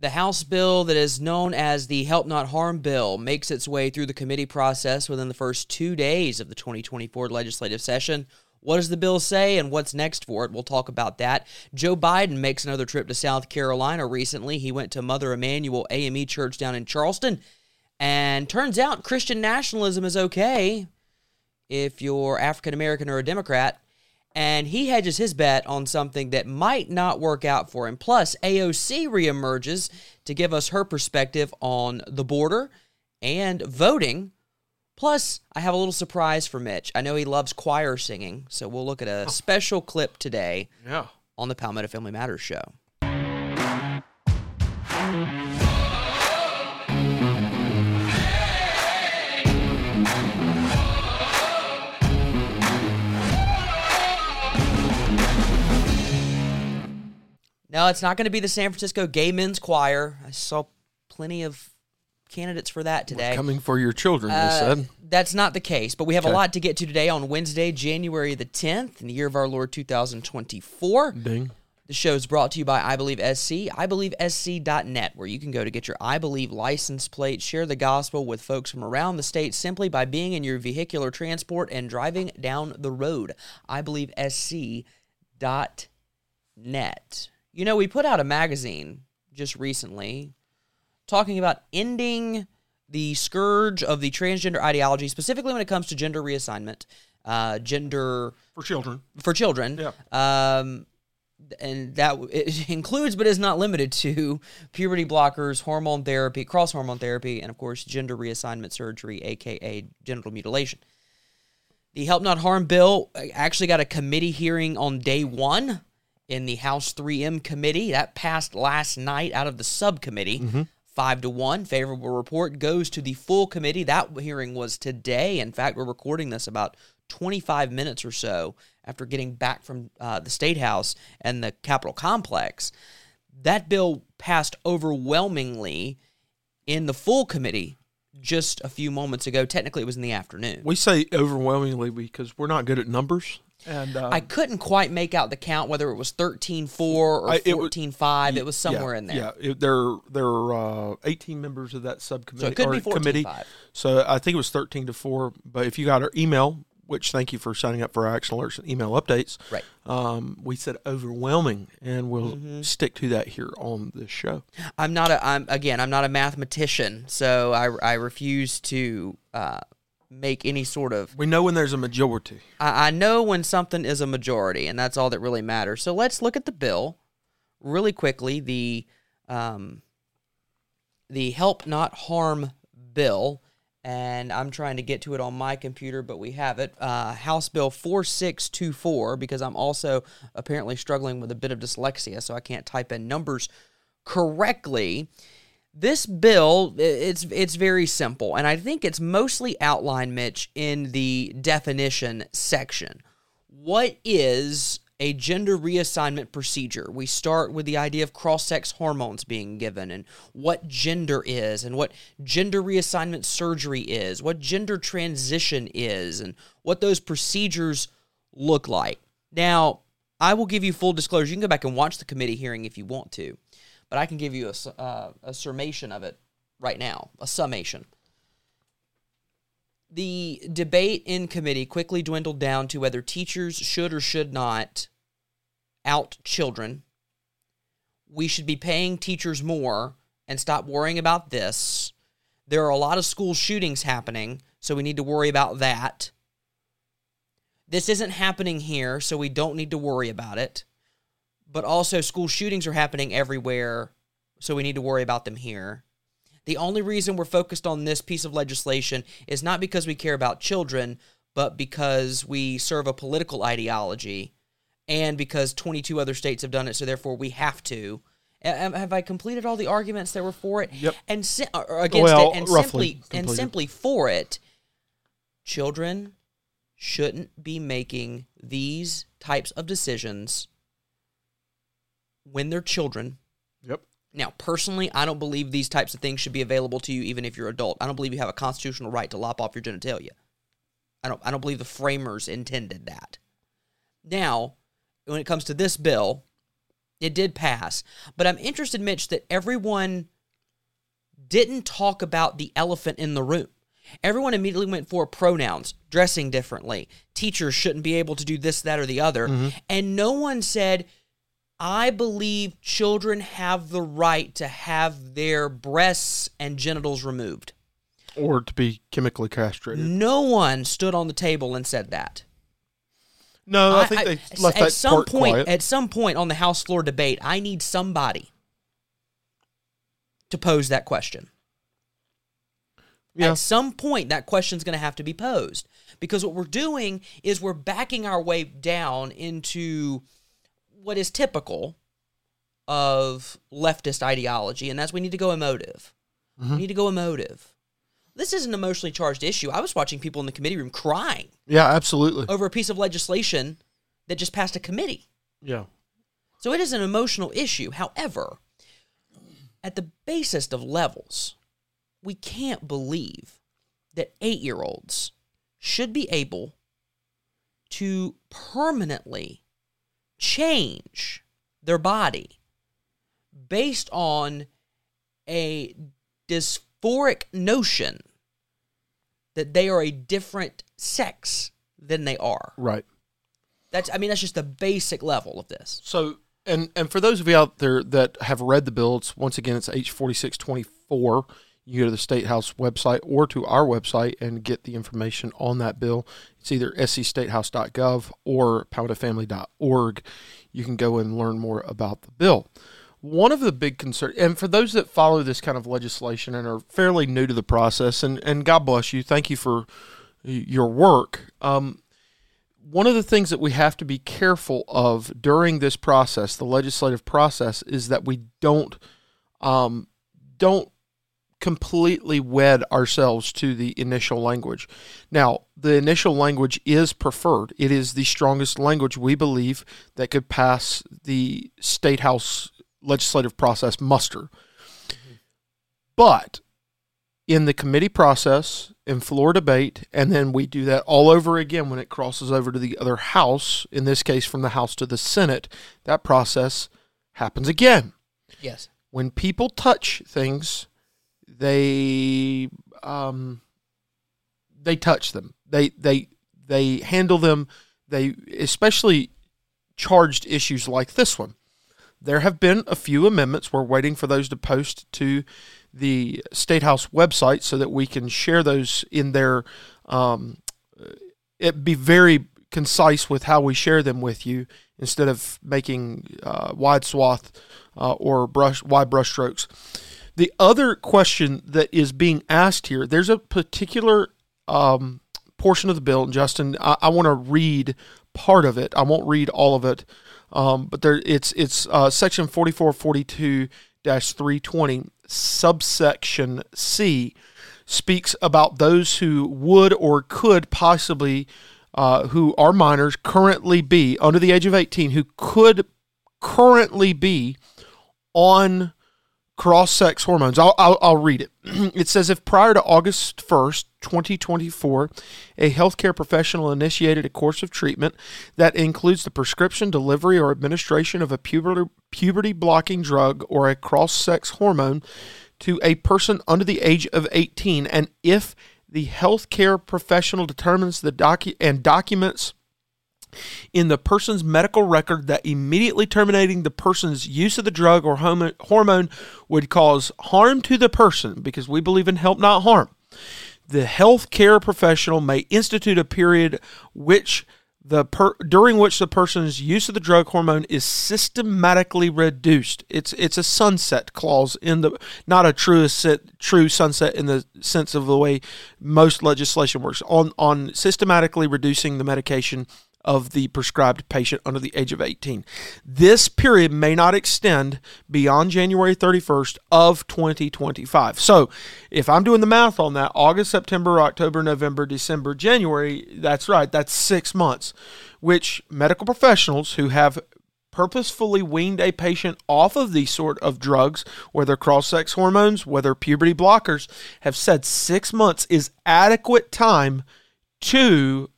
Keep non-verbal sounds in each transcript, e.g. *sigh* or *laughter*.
The House bill that is known as the Help Not Harm bill makes its way through the committee process within the first two days of the 2024 legislative session. What does the bill say and what's next for it? We'll talk about that. Joe Biden makes another trip to South Carolina recently. He went to Mother Emanuel AME Church down in Charleston. And turns out Christian nationalism is okay if you're African American or a Democrat. And he hedges his bet on something that might not work out for him. Plus, AOC reemerges to give us her perspective on the border and voting. Plus, I have a little surprise for Mitch. I know he loves choir singing, so we'll look at a special clip today Yeah. on the Palmetto Family Matters show. No, it's not going to be the San Francisco Gay Men's Choir. I saw plenty of candidates for that today. Coming for your children, they Uh, said. That's not the case, but we have a lot to get to today on Wednesday, January the 10th, in the year of our Lord 2024. Ding. The show is brought to you by I Believe SC, IBelieveSC.net, where you can go to get your I Believe license plate, share the gospel with folks from around the state simply by being in your vehicular transport and driving down the road. I Believe IBelieveSC.net. You know, we put out a magazine just recently talking about ending the scourge of the transgender ideology, specifically when it comes to gender reassignment, uh, gender For children. for children. Yeah. Um, and that it *laughs* includes, but is not limited to, puberty blockers, hormone therapy, cross hormone therapy, and of course, gender reassignment surgery, aka genital mutilation. The Help Not Harm bill actually got a committee hearing on day one in the House 3M committee. That passed last night out of the subcommittee. Five to one. Favorable report goes to the full committee. That hearing was today. In fact, we're recording this about 25 minutes or so after getting back from uh, the State House and the Capitol complex. That bill passed overwhelmingly in the full committee just a few moments ago. Technically, it was in the afternoon. We say overwhelmingly because we're not good at numbers. And uh, I couldn't quite make out the count whether it was 13-4 or I- it was- 14-5. It was somewhere yeah, in there. Yeah, it, there there are uh, 18 members of that subcommittee. So it could be 14-5. So I think it was 13 to four. But if you got our email, which thank you for signing up for our action alerts and email updates. Right. Um, we said overwhelming, and we'll Mm-hmm. stick to that here on this show. I'm not a I'm again, I'm not a mathematician, so I I refuse to uh, make any sort of We know when there's a majority. I, I know when something is a majority, and that's all that really matters. So let's look at the bill really quickly. The um, the Help Not Harm bill, and I'm trying to get to it on my computer, but we have it. Uh, House Bill 4624, because I'm also apparently struggling with a bit of dyslexia, so I can't type in numbers correctly. This bill, it's it's very simple, and I think it's mostly outlined, Mitch, in the definition section. What is a gender reassignment procedure? We start with the idea of cross-sex hormones being given, and what gender is, and what gender reassignment surgery is, what gender transition is, and what those procedures look like. Now, I will give you full disclosure. You can go back and watch the committee hearing if you want to, but I can give you a, uh, a summation of it right now, a summation. The debate in committee quickly dwindled down to whether teachers should or should not out children. We should be paying teachers more and stop worrying about this. There are a lot of school shootings happening, so we need to worry about that. This isn't happening here, so we don't need to worry about it. But also, school shootings are happening everywhere, so we need to worry about them here. The only reason we're focused on this piece of legislation is not because we care about children, but because we serve a political ideology and because 22 other states have done it, so therefore we have to. Have I completed all the arguments that were for it? Yep. And si- or against Well, it, and simply and simply for it, children shouldn't be making these types of decisions when they're children. Yep. Now, personally, I don't believe these types of things should be available to you even if you're adult. I don't believe you have a constitutional right to lop off your genitalia. I don't I don't believe the framers intended that. Now, when it comes to this bill, It did pass. But I'm interested, Mitch, that everyone didn't talk about the elephant in the room. Everyone immediately went for pronouns, dressing differently. Teachers shouldn't be able to do this, that, or the other. Mm-hmm. And no one said, I believe children have the right to have their breasts and genitals removed. Or to be chemically castrated. No one stood on the table and said that. No, I, think they left at that some part point quiet. at some point on the House floor debate, I need somebody to pose that question. yeah. At some point, that question's going to have to be posed because what we're doing is we're backing our way down into what is typical of leftist ideology, and that's we need to go emotive. Mm-hmm. We need to go emotive. This is an emotionally charged issue. I was watching people in the committee room crying Yeah, absolutely. over a piece of legislation that just passed a committee. Yeah. So it is an emotional issue. However, at the basest of levels, we can't believe that eight year olds should be able to permanently change their body based on a dysphoric notion that they are a different sex than they are. Right. That's I mean that's just the basic level of this. So and and for those of you out there that have read the bill, once again it's H4624 you go to the State House website or to our website and get the information on that bill. It's either scstatehouse.gov or palmettofamily.org. You can go and learn more about the bill. One of the big concerns, and for those that follow this kind of legislation and are fairly new to the process, and, and God bless you, thank you for your work. Um, one of the things that we have to be careful of during this process, the legislative process, is that we don't um, don't completely wed ourselves to the initial language. Now, the initial language is preferred. It is the strongest language we believe that could pass the state house legislative process muster. But in the committee process, in floor debate, and then we do that all over again when it crosses over to the other house, in this case from the House to the Senate, that process happens again. Yes. When people touch things, they um, they touch them. They they they handle them. They especially charged issues like this one. There have been a few amendments. We're waiting for those to post to the State House website so that we can share those in there. Um, it be very concise with how we share them with you instead of making uh, wide swath uh, or brush wide brushstrokes. The other question that is being asked here, there's a particular um, portion of the bill, and Justin, I, I want to read part of it. I won't read all of it, um, but there it's it's uh, section 4442-320 subsection C speaks about those who would or could possibly uh, who are minors currently be under the age of 18 who could currently be on cross sex hormones. I'll, I'll, I'll read it. *clears throat* it says if prior to August 1st, 2024, a healthcare professional initiated a course of treatment that includes the prescription, delivery, or administration of a puberty, puberty blocking drug or a cross sex hormone to a person under the age of 18, and if the healthcare professional determines the docu- and documents in the person's medical record that immediately terminating the person's use of the drug or hormone would cause harm to the person because we believe in help not harm the healthcare professional may institute a period which the per, during which the person's use of the drug hormone is systematically reduced. It's it's a sunset clause in the not a true true sunset in the sense of the way most legislation works on on systematically reducing the medication of the prescribed patient under the age of 18. This period may not extend beyond January 31st of 2025. So, if I'm doing the math on that, August, September, October, November, December, January, that's right, that's 6 months, which medical professionals who have purposefully weaned a patient off of these sort of drugs, whether cross sex hormones, whether puberty blockers, have said 6 months is adequate time to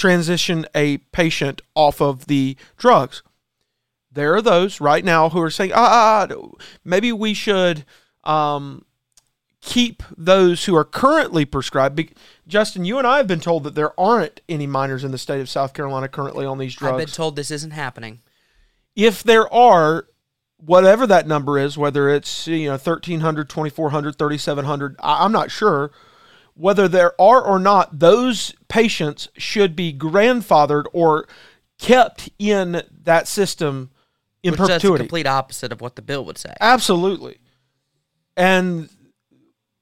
transition a patient off of the drugs. there are those right now who are saying, ah, ah, ah, maybe we should um, keep those who are currently prescribed. Be- Justin, you and I have been told that there aren't any minors in the state of South Carolina currently on these drugs. I've been told this isn't happening. if there are, whatever that number is, whether it's you know 1300, 2400, 3700, I- I'm not sure. Whether there are or not, those patients should be grandfathered or kept in that system in Which is the perpetuity. complete opposite of what the bill would say. Absolutely. And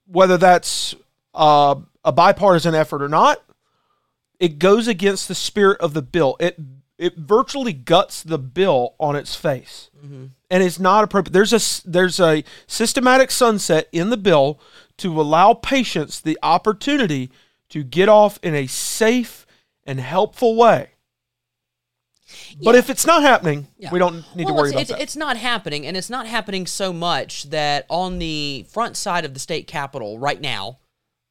whether that's uh, a bipartisan effort or not, it goes against the spirit of the bill. It it virtually guts the bill on its face, and it's not appropriate. There's a there's a systematic sunset in the bill to allow patients the opportunity to get off in a safe and helpful way. But if it's not happening, Yeah. we don't need to worry it's, about it's, that. It's not happening, and it's not happening so much that on the front side of the state capitol right now,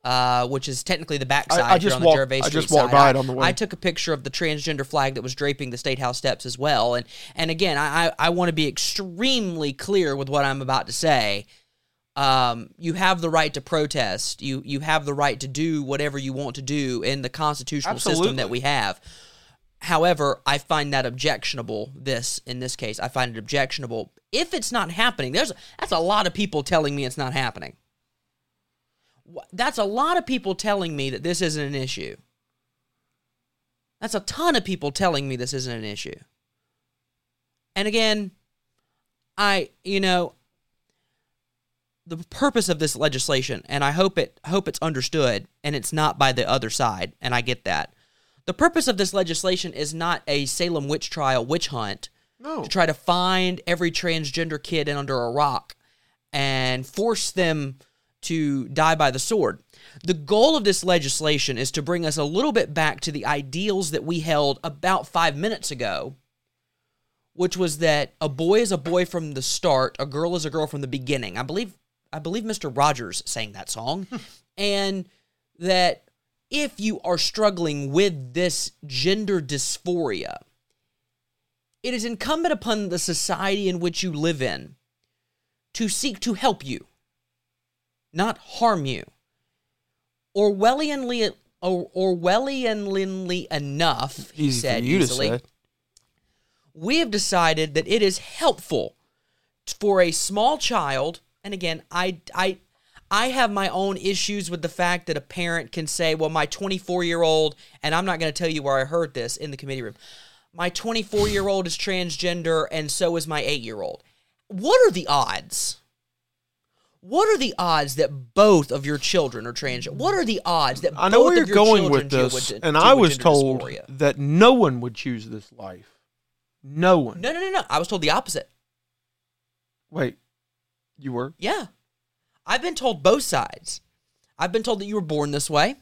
uh, which is technically the backside I- I just on the walked- Gervais I Street just walked side, by I, it on the way. I took a picture of the transgender flag that was draping the state house steps as well, and and again, I I, I want to be extremely clear with what I'm about to say. Um, you have the right to protest. You you have the right to do whatever you want to do in the constitutional system that we have. However, I find that objectionable. This in this case, I find it objectionable. If it's not happening, there's that's a lot of people telling me it's not happening. That's a lot of people telling me that this isn't an issue. That's a ton of people telling me this isn't an issue. And again, I you know the purpose of this legislation, and I hope it hope it's understood, and it's not by the other side, and I get that. The purpose of this legislation is not a Salem witch trial witch hunt No. to try to find every transgender kid in under a rock and force them to die by the sword. The goal of this legislation is to bring us a little bit back to the ideals that we held about five minutes ago, which was that a boy is a boy from the start, a girl is a girl from the beginning. I believe I believe Mr. Rogers sang that song. *laughs* and that if you are struggling with this gender dysphoria, it is incumbent upon the society in which you live in to seek to help you, not harm you. Orwellianly, or Orwellianly enough, he Easy said easily, we have decided that it is helpful for a small child and again i i i have my own issues with the fact that a parent can say well my 24 year old and i'm not going to tell you where i heard this in the committee room my 24 year old is transgender and so is my 8 year old what are the odds what are the odds that both of your children are transgender? What are the odds that I know both where you're of your going children with this, and I was told dysphoria? that no one would choose this life. No one. No, no, no, no. I was told the opposite. Wait, you were? Yeah. I've been told both sides. I've been told that you were born this way,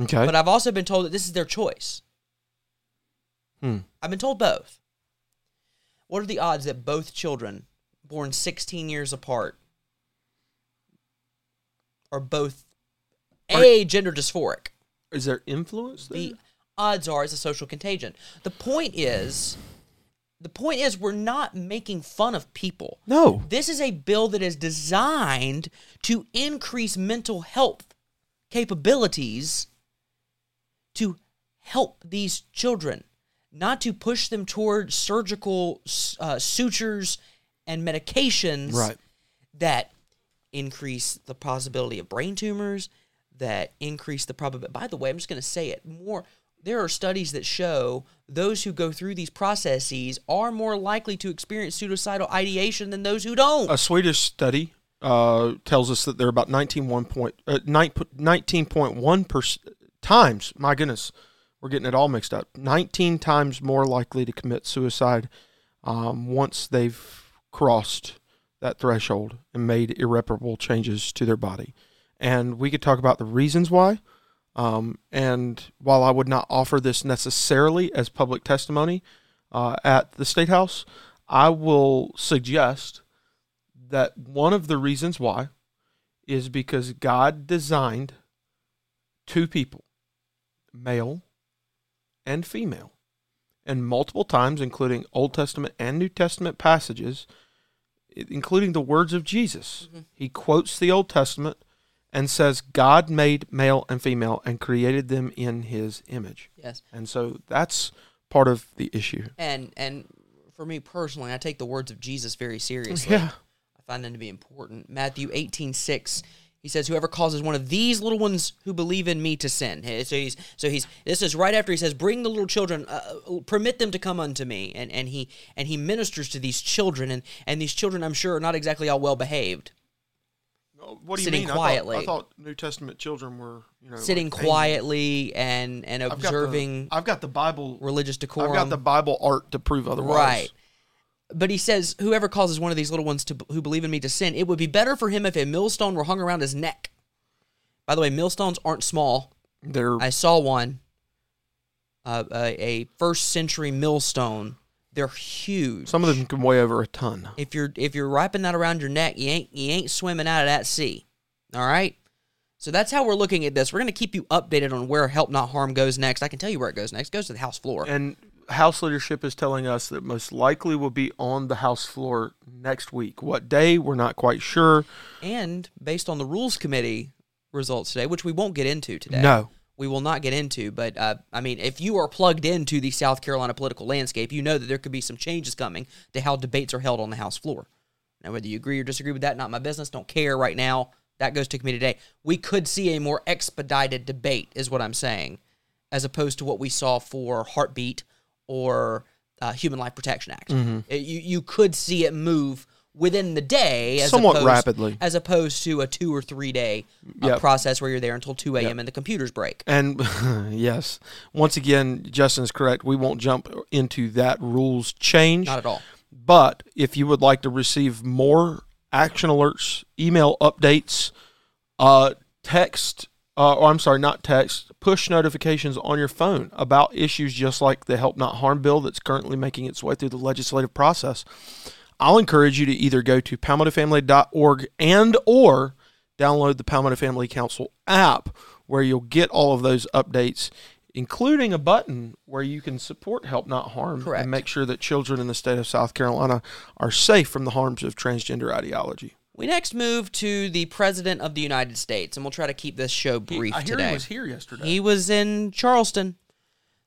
Okay. but I've also been told that this is their choice. Hmm. I've been told both. What are the odds that both children born 16 years apart are both A, gender dysphoric? Is there influence there? The odds are it's a social contagion. The point is, the point is, we're not making fun of people. no. This is a bill that is designed to increase mental health capabilities to help these children, not to push them toward surgical uh, sutures and medications Right. that increase the possibility of brain tumors, that increase the probability. By the way, I'm just going to say it more. There are studies that show those who go through these processes are more likely to experience suicidal ideation than those who don't. A Swedish study uh, tells us that they're about 19, point, uh, 19.1 per, times. My goodness, we're getting it all mixed up. 19 times more likely to commit suicide um, once they've crossed that threshold and made irreparable changes to their body. And we could talk about the reasons why. Um, and while I would not offer this necessarily as public testimony uh, at the State House, I will suggest that one of the reasons why is because God designed two people, male and female. and multiple times, including Old Testament and New Testament passages, including the words of Jesus. Mm-hmm. He quotes the Old Testament and says, God made male and female and created them in his image. Yes. And so that's part of the issue. And and for me personally, I take the words of Jesus very seriously. Yeah. I find them to be important. Matthew eighteen six. He says, "Whoever causes one of these little ones who believe in me to sin." So he's so he's this is right after he says, "Bring the little children, uh, uh, permit them to come unto me," and and he and he ministers to these children, and and these children, I'm sure, are not exactly all well behaved, What do you Sitting mean? I thought- quietly. I thought, New Testament children were, you know, sitting like quietly and and I've got the- observing I've got the Bible. religious decorum. I've got the Bible art to prove otherwise. Right. But he says, whoever causes one of these little ones to who believe in me to sin, it would be better for him if a millstone were hung around his neck. By the way, millstones aren't small. They're I saw one, uh, a, a first century millstone. They're huge. some of them can weigh over a ton. if you're if you're wrapping that around your neck, you ain't you ain't swimming out of that sea. All right. So that's how we're looking at this. We're going to keep you updated on where help not harm goes next. I can tell you where it goes next. It goes to the house floor. And House leadership is telling us that most likely will be on the House floor next week. What day? We're not quite sure. And based on the rules committee results today, which we won't get into today. No. We will not get into, but uh, I mean, if you are plugged into the South Carolina political landscape, you know that there could be some changes coming to how debates are held on the House floor. Now, whether you agree or disagree with that, not my business. Don't care right now. That goes to committee today. We could see a more expedited debate, is what I'm saying, as opposed to what we saw for Heartbeat or uh, Human Life Protection Act. Mm-hmm. It- you you could see it move within the day, as Somewhat opposed, rapidly. as opposed to a two or three day uh, Yep. process where you're there until two a.m. Yep. and the computers break. And *laughs* yes, once again, Justin is correct. We won't jump into that rules change. Not at all. But if you would like to receive more action alerts, email updates, uh, text, uh, or I'm sorry, not text, push notifications on your phone about issues just like the Help Not Harm bill that's currently making its way through the legislative process, I'll encourage you to either go to palmettofamily.org and or download the Palmetto Family Council app where you'll get all of those updates including a button where you can support help not harm Correct. and make sure that children in the state of South Carolina are safe from the harms of transgender ideology. We next move to the President of the United States, and we'll try to keep this show brief I hear today. he was here yesterday. He was in Charleston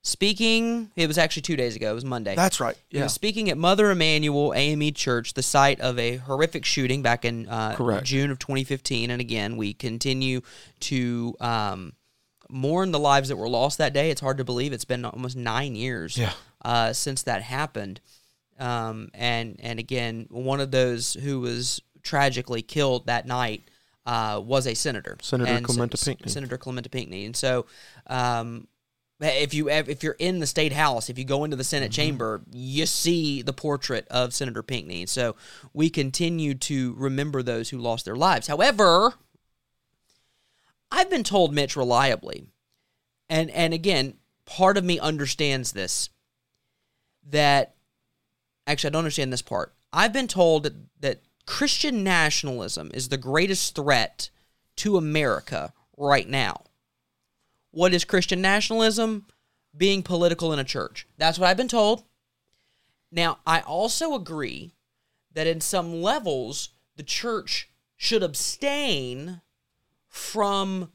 speaking. It was actually two days ago. It was Monday. That's right. He Yeah. was speaking at Mother Emanuel AME Church, the site of a horrific shooting back in uh. June of 2015. And again, we continue to um, mourn the lives that were lost that day. It's hard to believe it's been almost nine years Yeah. uh, since that happened. Um, and and again, one of those who was tragically killed that night uh, was a senator, Senator And Clementa S- Pinckney. Senator Clementa Pinckney, and so. Um, if you if you're in the state house, if you go into the Senate Mm-hmm. chamber, you see the portrait of Senator Pinckney. So we continue to remember those who lost their lives. However, I've been told Mitch reliably, and and again, part of me understands this. That actually, I don't understand this part. I've been told that, that Christian nationalism is the greatest threat to America right now. What is Christian nationalism? Being political in a church. That's what I've been told. Now, I also agree that in some levels, the church should abstain from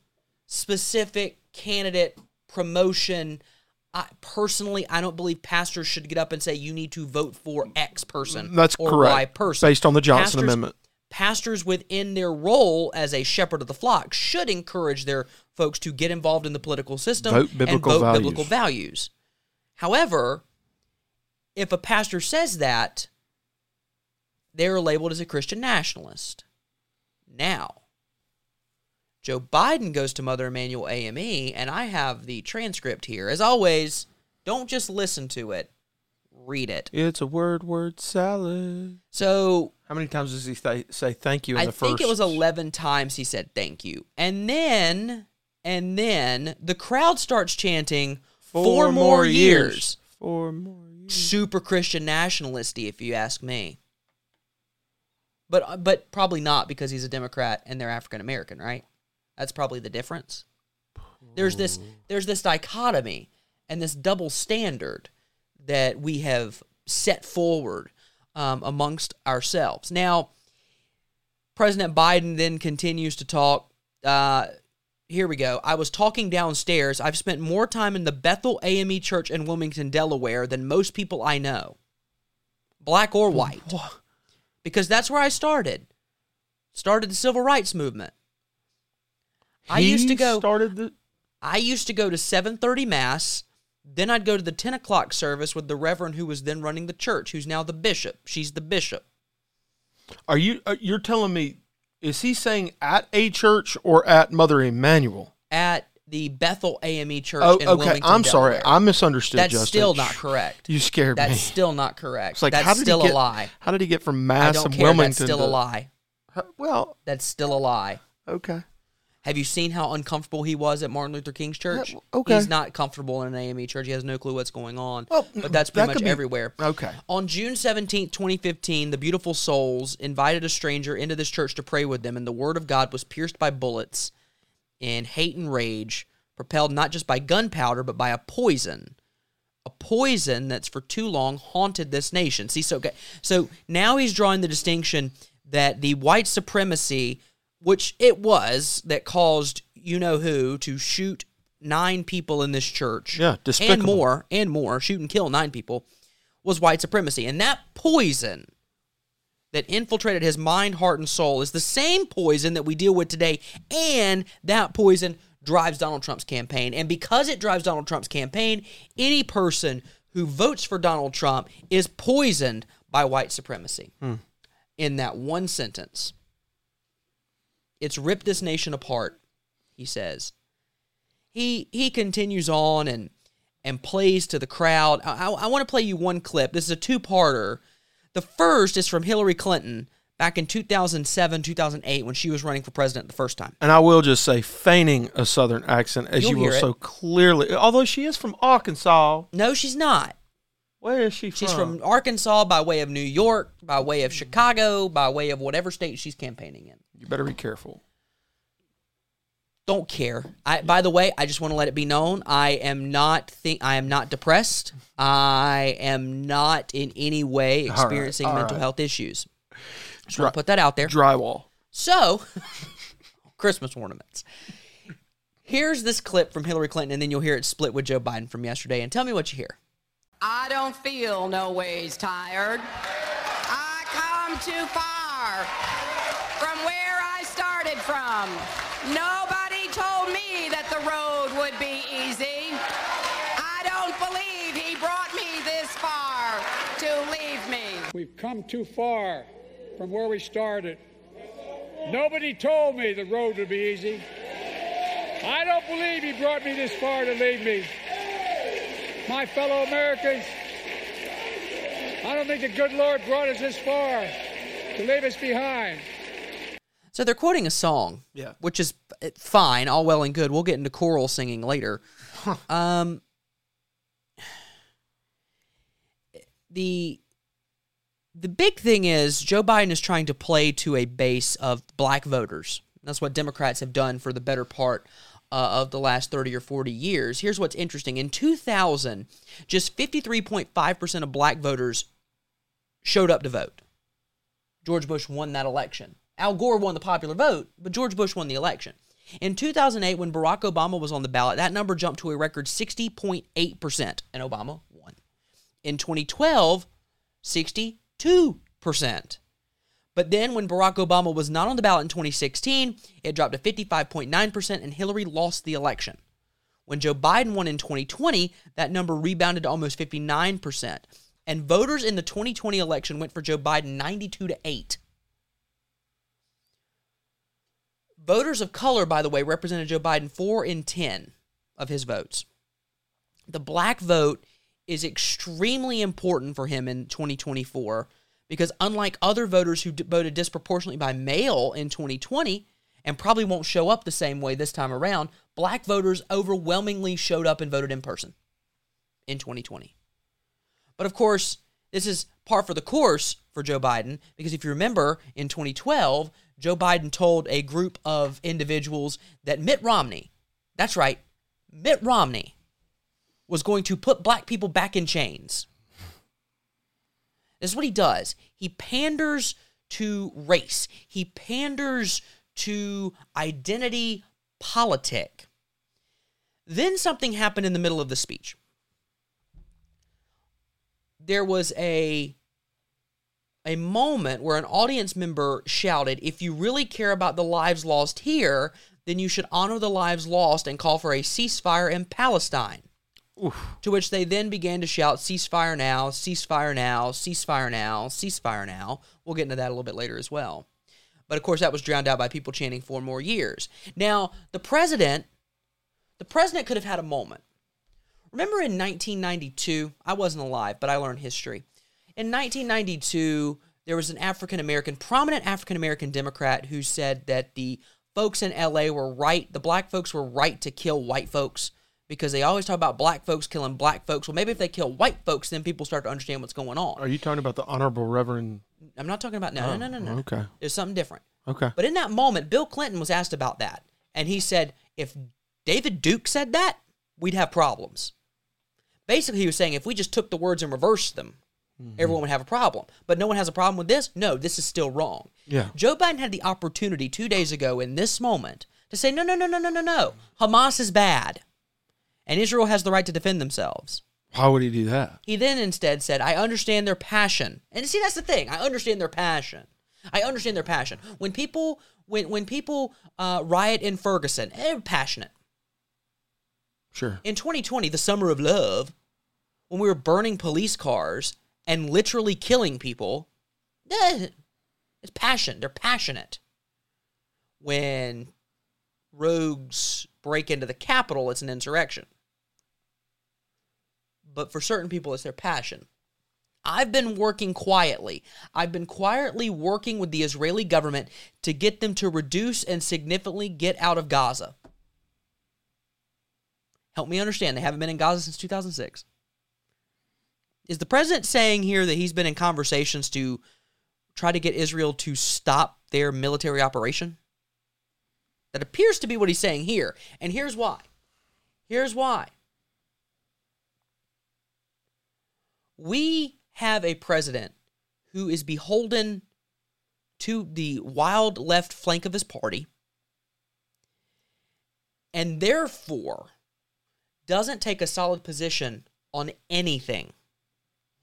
specific candidate promotion. I, personally, I don't believe pastors should get up and say you need to vote for X person That's or correct. Y person. Based on the Johnson Pastors- Amendment. Pastors within their role as a shepherd of the flock should encourage their folks to get involved in the political system Vote and vote values. biblical values. However, if a pastor says that, they're labeled as a Christian nationalist. Now, Joe Biden goes to Mother Emanuel AME, and I have the transcript here. As always, don't just listen to it, read it. It's a word word salad. So How many times does he th- say thank you in I think it was 11 times he said thank you. And then and then the crowd starts chanting four, more years. Four more years. Super Christian nationalisty if you ask me. But but probably not because he's a Democrat and they're African American, right? That's probably the difference. There's this there's this dichotomy and this double standard that we have set forward um, amongst ourselves. Now, President Biden then continues to talk. Uh, here we go. I was talking downstairs. I've spent more time in the Bethel AME Church in Wilmington, Delaware than most people I know, black or white, because that's where I started. Started the civil rights movement. I He used to go. Started the. I used to go to 7:30 mass, then I'd go to the 10 o'clock service with the reverend who was then running the church, who's now the bishop. She's the bishop. Are you? Uh, you're telling me? Is he saying at a church or at Mother Emanuel? at the Bethel AME Church Oh, in okay. Wilmington, I'm sorry. Delaware. I misunderstood. That's Justin. still not correct. You scared That's me. That's still not correct. It's like that's how did still he get, a lie. How did he get from I Mass don't care. Wilmington? That's still to, a lie. Well, That's still a lie. okay. Have you seen how uncomfortable he was at Martin Luther King's church? Okay. He's not comfortable in an AME church. He has no clue what's going on. Well, but that's that pretty much be- everywhere. Okay. On June 17th, 2015, the Beautiful Souls invited a stranger into this church to pray with them, and the word of God was pierced by bullets in hate and rage, propelled not just by gunpowder, but by a poison. A poison that's for too long haunted this nation. See, so, okay, so now he's drawing the distinction that the white supremacy, which it was, that caused you know who to shoot nine people in this church. Yeah, and despicable. more and more shoot and kill nine people was white supremacy. And that poison that infiltrated his mind heart and soul is the same poison that we deal with today. And that poison drives Donald Trump's campaign. And because it drives Donald Trump's campaign any person who votes for Donald Trump is poisoned by white supremacy. Hmm. In that one sentence it's ripped this nation apart he says he he continues on and and plays to the crowd. I, I, want to play you one clip. This is a two-parter. The first is from Hillary Clinton back in 2007, 2008 when she was running for president the first time. And I will just say, feigning a Southern accent, as You'll you will it. so clearly. Although she is from Arkansas, No, she's not. Where is she from? She's from Arkansas by way of New York, by way of Chicago, by way of whatever state she's campaigning in. You better be careful. Don't care. I by the way, I just want to let it be known I am not think I am not depressed. I am not in any way right, experiencing all mental right. health issues. Just want to put that out there. Drywall. So, *laughs* Christmas ornaments. Here's this clip from Hillary Clinton, and then you'll hear it split with Joe Biden from yesterday. And tell me what you hear. I don't feel no ways tired. I come too far from where I started from. Nobody told me that the road would be easy. I don't believe he brought me this far to leave me. We've come too far from where we started. Nobody told me the road would be easy. I don't believe he brought me this far to leave me. My fellow Americans, I don't think the good Lord brought us this far to leave us behind. So they're quoting a song, Yeah. which is uh, fine, all well and good. We'll get into choral singing later. Um, the the big thing is Joe Biden is trying to play to a base of black voters. That's what Democrats have done for the better part uh, of the last 30 or 40 years. Here's what's interesting. In 2000, just 53.5% of black voters showed up to vote. George Bush won that election. Al Gore won the popular vote, but George Bush won the election. In 2008, when Barack Obama was on the ballot, that number jumped to a record 60.8%, and Obama won. In 2012, 62%. But then when Barack Obama was not on the ballot in 2016, it dropped to 55.9%, and Hillary lost the election. When Joe Biden won in 2020, that number rebounded to almost 59%. And voters in the 2020 election went for Joe Biden 92 to 8. Voters of color, by the way, represented Joe Biden 4 in 10 of his votes. The black vote is extremely important for him in 2024 because, unlike other voters who d- voted disproportionately by mail in 2020 and probably won't show up the same way this time around, black voters overwhelmingly showed up and voted in person in 2020. But of course, this is par for the course for Joe Biden because if you remember in 2012, Joe Biden told a group of individuals that Mitt Romney, that's right, Mitt Romney, was going to put black people back in chains. This is what he does. He panders to race. He panders to identity politic. Then something happened in the middle of the speech. There was a a moment where an audience member shouted, "If you really care about the lives lost here, then you should honor the lives lost and call for a ceasefire in Palestine." To which they then began to shout, ceasefire now, ceasefire now, ceasefire now, ceasefire now. We'll get into that a little bit later as well. But of course, that was drowned out by people chanting four more years. Now, the president, the president could have had a moment. Remember in 1992, I wasn't alive, but I learned history. In 1992, there was an African American, prominent African American Democrat who said that the folks in LA were right, the black folks were right to kill white folks because they always talk about black folks killing black folks. Well, maybe if they kill white folks, then people start to understand what's going on. Are you talking about the Honorable Reverend? I'm not talking about no, no, no, no, no. Okay. There's something different. Okay. But in that moment, Bill Clinton was asked about that, and he said if David Duke said that, we'd have problems. Basically, he was saying if we just took the words and reversed them, mm-hmm. everyone would have a problem. But no one has a problem with this. No, this is still wrong. Yeah. Joe Biden had the opportunity two days ago in this moment to say, no, no, no, no, no, no, no. Hamas is bad. And Israel has the right to defend themselves. Why would he do that? He then instead said, I understand their passion. And see, that's the thing. I understand their passion. I understand their passion. When people when when people uh, riot in Ferguson, they're passionate. Sure. In 2020, the summer of love, when we were burning police cars and literally killing people, eh, it's passion. They're passionate. When rogues break into the Capitol, it's an insurrection. But for certain people, it's their passion. I've been working quietly. I've been quietly working with the Israeli government to get them to reduce and significantly get out of Gaza. Help me understand. They haven't been in Gaza since 2006. Is the president saying here that he's been in conversations to try to get Israel to stop their military operation? That appears to be what he's saying here. And here's why. Here's why. We have a president who is beholden to the wild left flank of his party and therefore doesn't take a solid position on anything.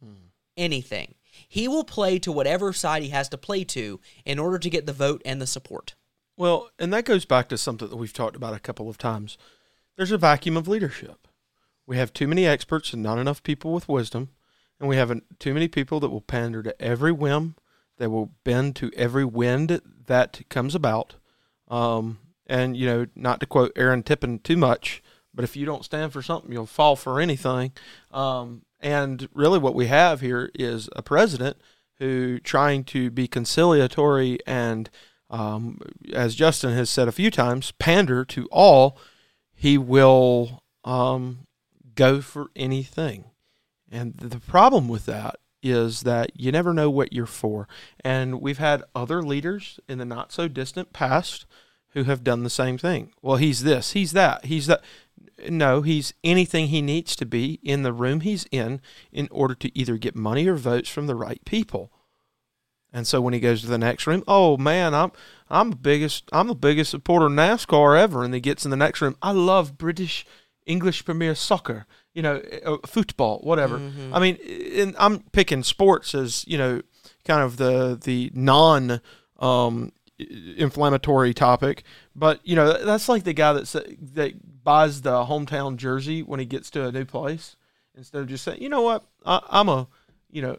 Hmm. Anything. He will play to whatever side he has to play to in order to get the vote and the support. Well, and that goes back to something that we've talked about a couple of times. There's a vacuum of leadership. We have too many experts and not enough people with wisdom, and we have too many people that will pander to every whim. that will bend to every wind that comes about. Um, and you know, not to quote Aaron Tippin too much, but if you don't stand for something, you'll fall for anything. Um, and really, what we have here is a president who, trying to be conciliatory and um, as Justin has said a few times, pander to all, he will um, go for anything. And the problem with that is that you never know what you're for. And we've had other leaders in the not so distant past who have done the same thing. Well, he's this, he's that, he's that. No, he's anything he needs to be in the room he's in in order to either get money or votes from the right people. And so when he goes to the next room, oh man, I'm I'm the biggest I'm the biggest supporter of NASCAR ever. And he gets in the next room, I love British English Premier Soccer, you know, uh, football, whatever. I mean, and I'm picking sports as you know, kind of the the non um, inflammatory topic, but you know that's like the guy that that buys the hometown jersey when he gets to a new place instead of just saying, you know what, I, I'm a, you know,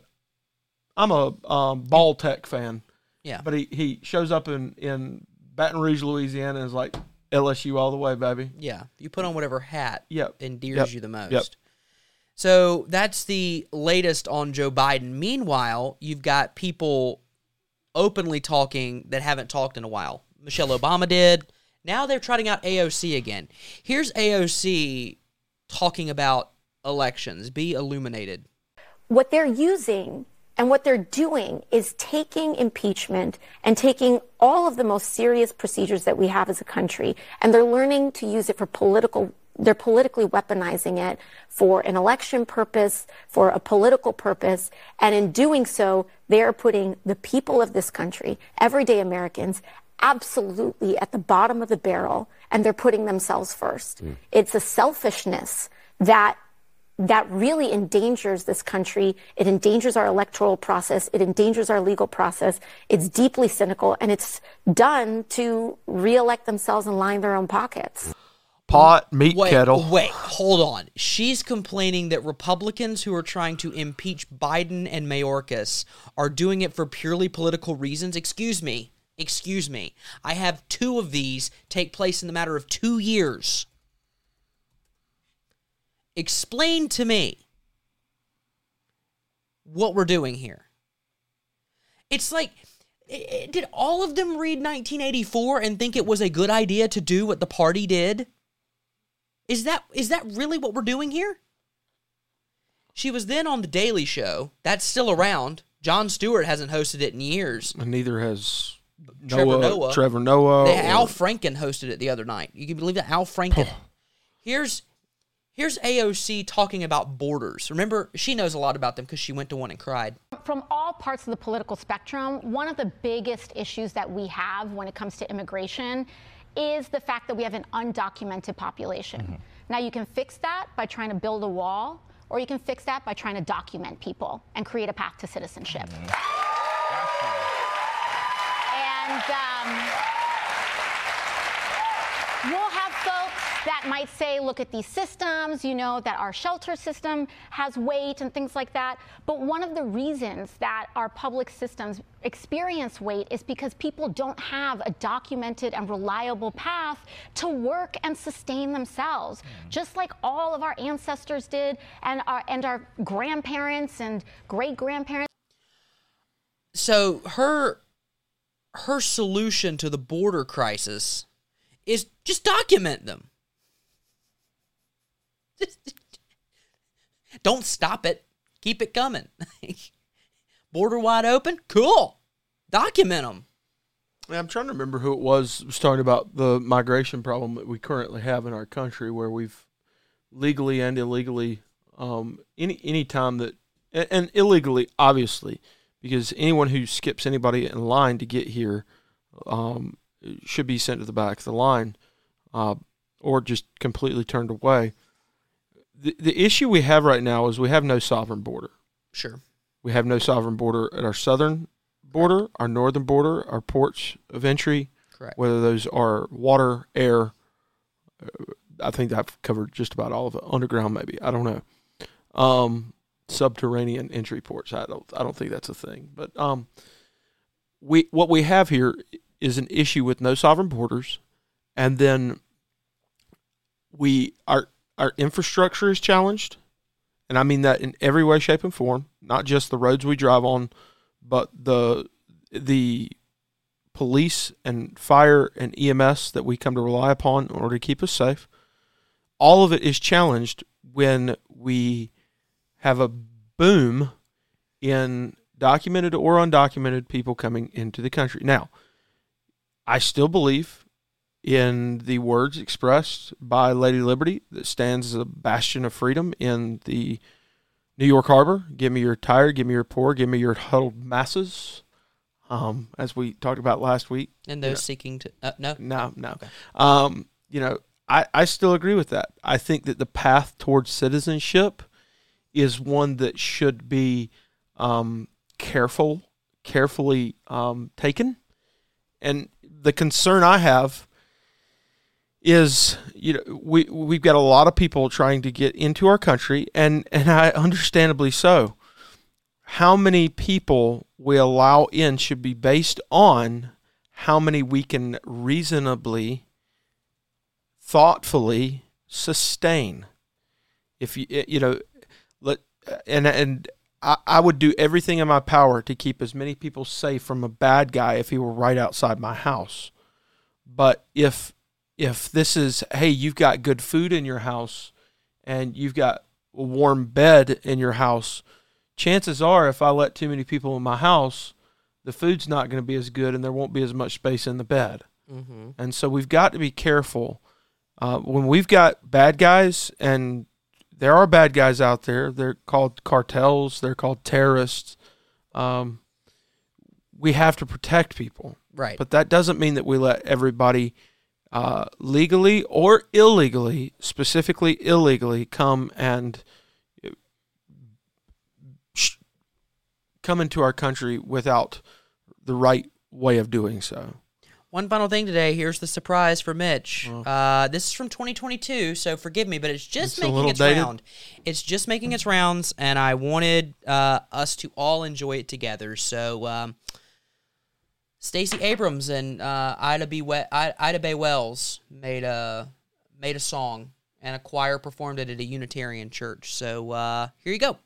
I'm a um, ball tech fan, Yeah. but he, he shows up in in Baton Rouge, Louisiana, and is like LSU all the way, baby. Yeah. You put on whatever hat Yep. endears Yep. you the most. Yep. So that's the latest on Joe Biden. Meanwhile, you've got people openly talking that haven't talked in a while. Michelle Obama did. Now they're trotting out AOC again. Here's AOC talking about elections. Be illuminated. what they're using and what they're doing is taking impeachment and taking all of the most serious procedures that we have as a country, and they're learning to use it for political they're politically weaponizing it for an election purpose, for a political purpose, and in doing so, they are putting the people of this country, everyday Americans, absolutely at the bottom of the barrel, and they're putting themselves first. Hmm. It's a selfishness that that really endangers this country. It endangers our electoral process. It endangers our legal process. It's deeply cynical, and it's done to reelect themselves and line their own pockets. Pot, meat Wait, kettle. wait, hold on. She's complaining that Republicans who are trying to impeach Biden and Mayorkas are doing it for purely political reasons. Excuse me. Excuse me. I have two of these take place in the matter of two years. Explain to me what we're doing here. It's like, did all of them read 1984 and think it was a good idea to do what the party did? Is that is that really what we're doing here? She was then on the Daily Show. That's still around. Jon Stewart hasn't hosted it in years. And neither has Trevor Noah, Noah. Trevor Noah. They- Al Franken hosted it the other night. You can believe that Al Franken. here's here's AOC talking about borders. Remember, she knows a lot about them because she went to one and cried. From all parts of the political spectrum, one of the biggest issues that we have when it comes to immigration is the fact that we have an undocumented population. Now, you can fix that by trying to build a wall, or you can fix that by trying to document people and create a path to citizenship. And um, We'll have folks that might say, look at these systems, you know, that our shelter system has weight and things like that. But one of the reasons that our public systems experience weight is because people don't have a documented and reliable path to work and sustain themselves, mm-hmm. just like all of our ancestors did and our, and our grandparents and great grandparents. So her her solution to the border crisis is just document them. *laughs* Don't stop it. Keep it coming. Border wide open? Cool. Document them. Yeah, I'm trying to remember who it was talking about the migration problem that we currently have in our country, where we've legally and illegally, um, any any time that and, and illegally, obviously, because anyone who skips anybody in line to get here, um, should be sent to the back of the line, uh, or just completely turned away. The the issue we have right now is we have no sovereign border. Sure. We have no sovereign border at our southern border, our northern border, our ports of entry, Correct. whether those are water, air. uh, I think I've covered just about all of it. Underground, maybe I don't know. Um, subterranean entry ports. I don't. I don't think that's a thing. But um, we what we have here is an issue with no sovereign borders, and then we our our infrastructure is challenged, and I mean that in every way, shape, and form. Not just the roads we drive on, but the the police and fire and EMS that we come to rely upon in order to keep us safe. All of it is challenged when we have a boom in documented or undocumented people coming into the country. Now, I still believe in the words expressed by Lady Liberty that stands as a bastion of freedom in the New York Harbor. Give me your tired, give me your poor, give me your huddled masses. Um, as we talked about last week. And those seeking to uh, no. No, no. Um, you know, I, I still agree with that. I think that the path towards citizenship is one that should be um, careful, carefully um, taken. And the concern I have is, you know, we we've got a lot of people trying to get into our country, and and I *laughs* understandably so. How many people we allow in should be based on how many we can reasonably, thoughtfully sustain. If you eh, you know, let and and I, I would do everything in my power to keep as many people safe from a bad guy if he were right outside my house. But if if this is hey, you've got good food in your house and you've got a warm bed in your house, chances are if I let too many people in my house, the food's not going to be as good and there won't be as much space in the bed. Mm-hmm. And so we've got to be careful Uh, when we've got bad guys, and there are bad guys out there, they're called cartels, they're called terrorists. Um, we have to protect people, Right. but that doesn't mean that we let everybody uh, legally or illegally, specifically illegally, come and sh- come into our country without the right way of doing so. One final thing today. Here's the surprise for Mitch. Uh, this is from 2022, so forgive me, but it's just It's making its dated. round. It's just making its rounds, and I wanted uh, us to all enjoy it together. So, um, Stacey Abrams and uh, Ida B. We- Ida B. Wells made a made a song, and a choir performed it at a Unitarian church. So uh, here you go.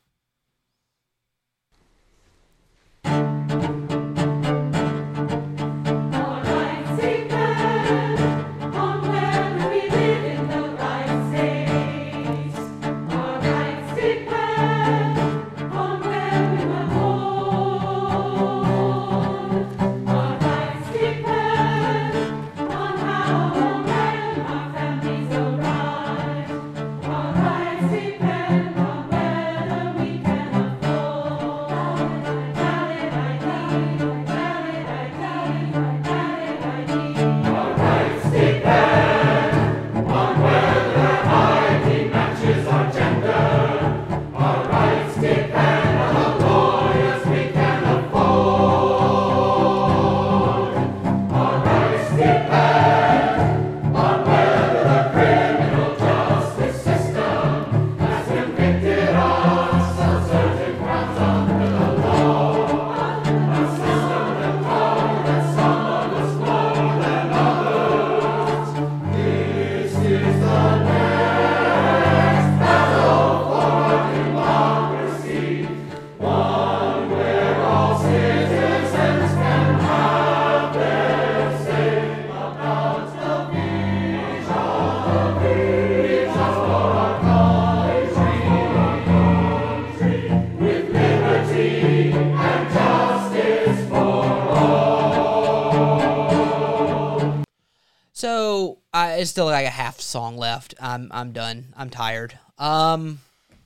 So I it's still like a half song left. I'm I'm done. I'm tired. Um,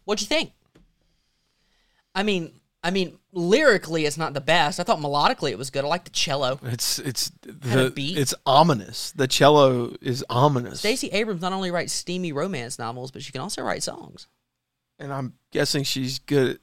what'd you think? I mean, I mean, lyrically, it's not the best. I thought melodically it was good. I like the cello. It's it's the beat. it's ominous. The cello is ominous, Stacey Abrams not only writes steamy romance novels, but she can also write songs. and I'm guessing she's good,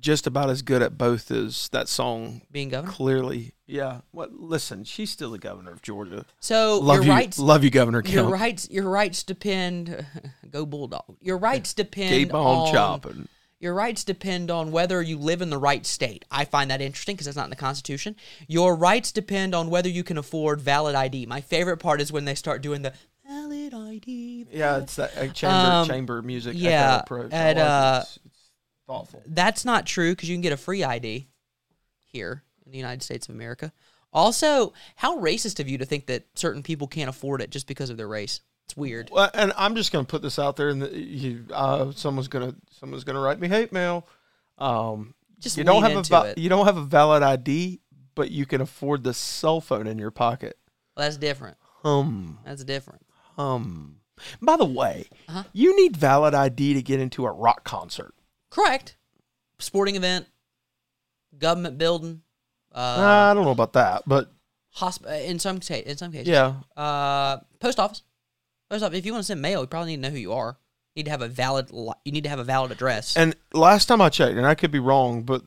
just about as good at both as that song. Being governor. Clearly, yeah. What? Listen, she's still the governor of Georgia. So love your you, rights, love you, Governor your Kemp. rights, your rights depend. *laughs* go bulldog. Your rights depend Keep on on chopping. Your rights depend on whether you live in the right state. I find that interesting because it's not in the Constitution. Your rights depend on whether you can afford valid ID. My favorite part is when they start doing the valid ID. Yeah, it's that uh, chamber Um, chamber music. yeah, approach. I and, like it. uh, It's- it's thoughtful. That's not true because you can get a free ID here in the United States of America. Also, how racist of you to think that certain people can't afford it just because of their race? It's weird. Well, and I'm just going to put this out there, and the, you, uh, someone's going to someone's going to write me hate mail. Um, Just you don't have a it. you don't have a valid ID, but you can afford the cell phone in your pocket. Well, that's different. Hum, That's different. hum. By the way, Uh-huh. you need valid ID to get into a rock concert. Correct. Sporting event, government building, uh, I don't know about that, but hosp- uh, in some ca- in some cases. yeah, Uh, post office. Post office. If you want to send mail, you probably need to know who you are. You need to have a valid. li- You need to have a valid address. and last time I checked, and I could be wrong, but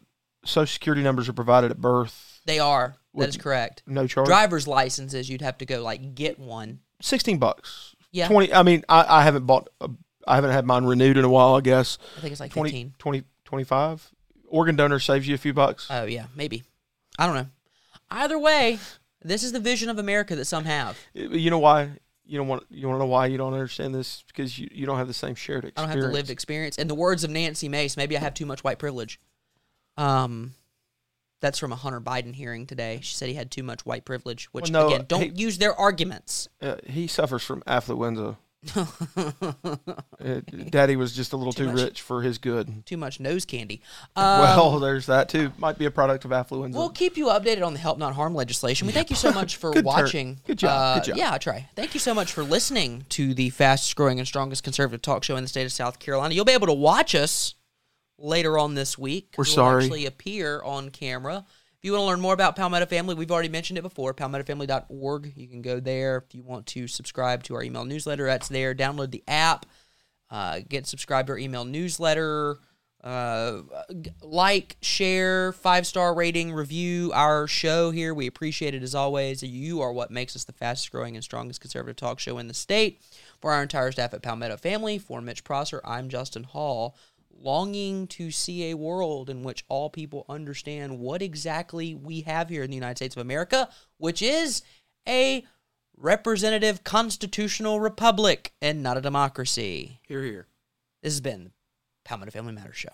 social security numbers are provided at birth, they are. That Would- is correct. no charge. Driver's licenses, you'd have to go like get one. Sixteen bucks. Yeah. Twenty. I mean, I, I haven't bought. A, I haven't had mine renewed in a while. I guess. I think it's like 20, fifteen. 20, 25. Organ donor saves you a few bucks. Oh yeah, maybe. I don't know. Either way, this is the vision of America that some have. you know why? You don't want. You want to know why you don't understand this? Because you, you don't have the same shared I experience. don't have the lived experience. In the words of Nancy Mace, maybe I have too much white privilege. Um, that's from a Hunter Biden hearing today. She said he had too much white privilege, which Well, no, again, don't he- use their arguments. Uh, he suffers from affluenza. *laughs* Uh, Daddy was just a little too, much. rich for his good. Too much nose candy. *laughs* Um, well, there's that too. Might be a product of affluenza. We'll keep you updated on the Help Not Harm legislation. We thank you so much *laughs* for Good turn. watching. Good job. Uh, Good job. Yeah, I try. Thank you so much for listening to the fastest growing and strongest conservative talk show in the state of South Carolina. You'll be able to watch us later on this week. We're We'll sorry. actually appear on camera. You want to learn more about Palmetto Family, we've already mentioned it before, palmettofamily.org. You can go there. If you want to subscribe to our email newsletter, that's there. Download the app. Uh, get subscribed to our email newsletter. Uh, like, share, five star rating, review our show here. We appreciate it as always. You are what makes us the fastest growing and strongest conservative talk show in the state. For our entire staff at Palmetto Family, for Mitch Prosser, I'm Justin Hall, longing to see a world in which all people understand what exactly we have here in the United States of America, which is a representative constitutional republic and not a democracy. here, here. This has been the Palmetto Family Matters Show.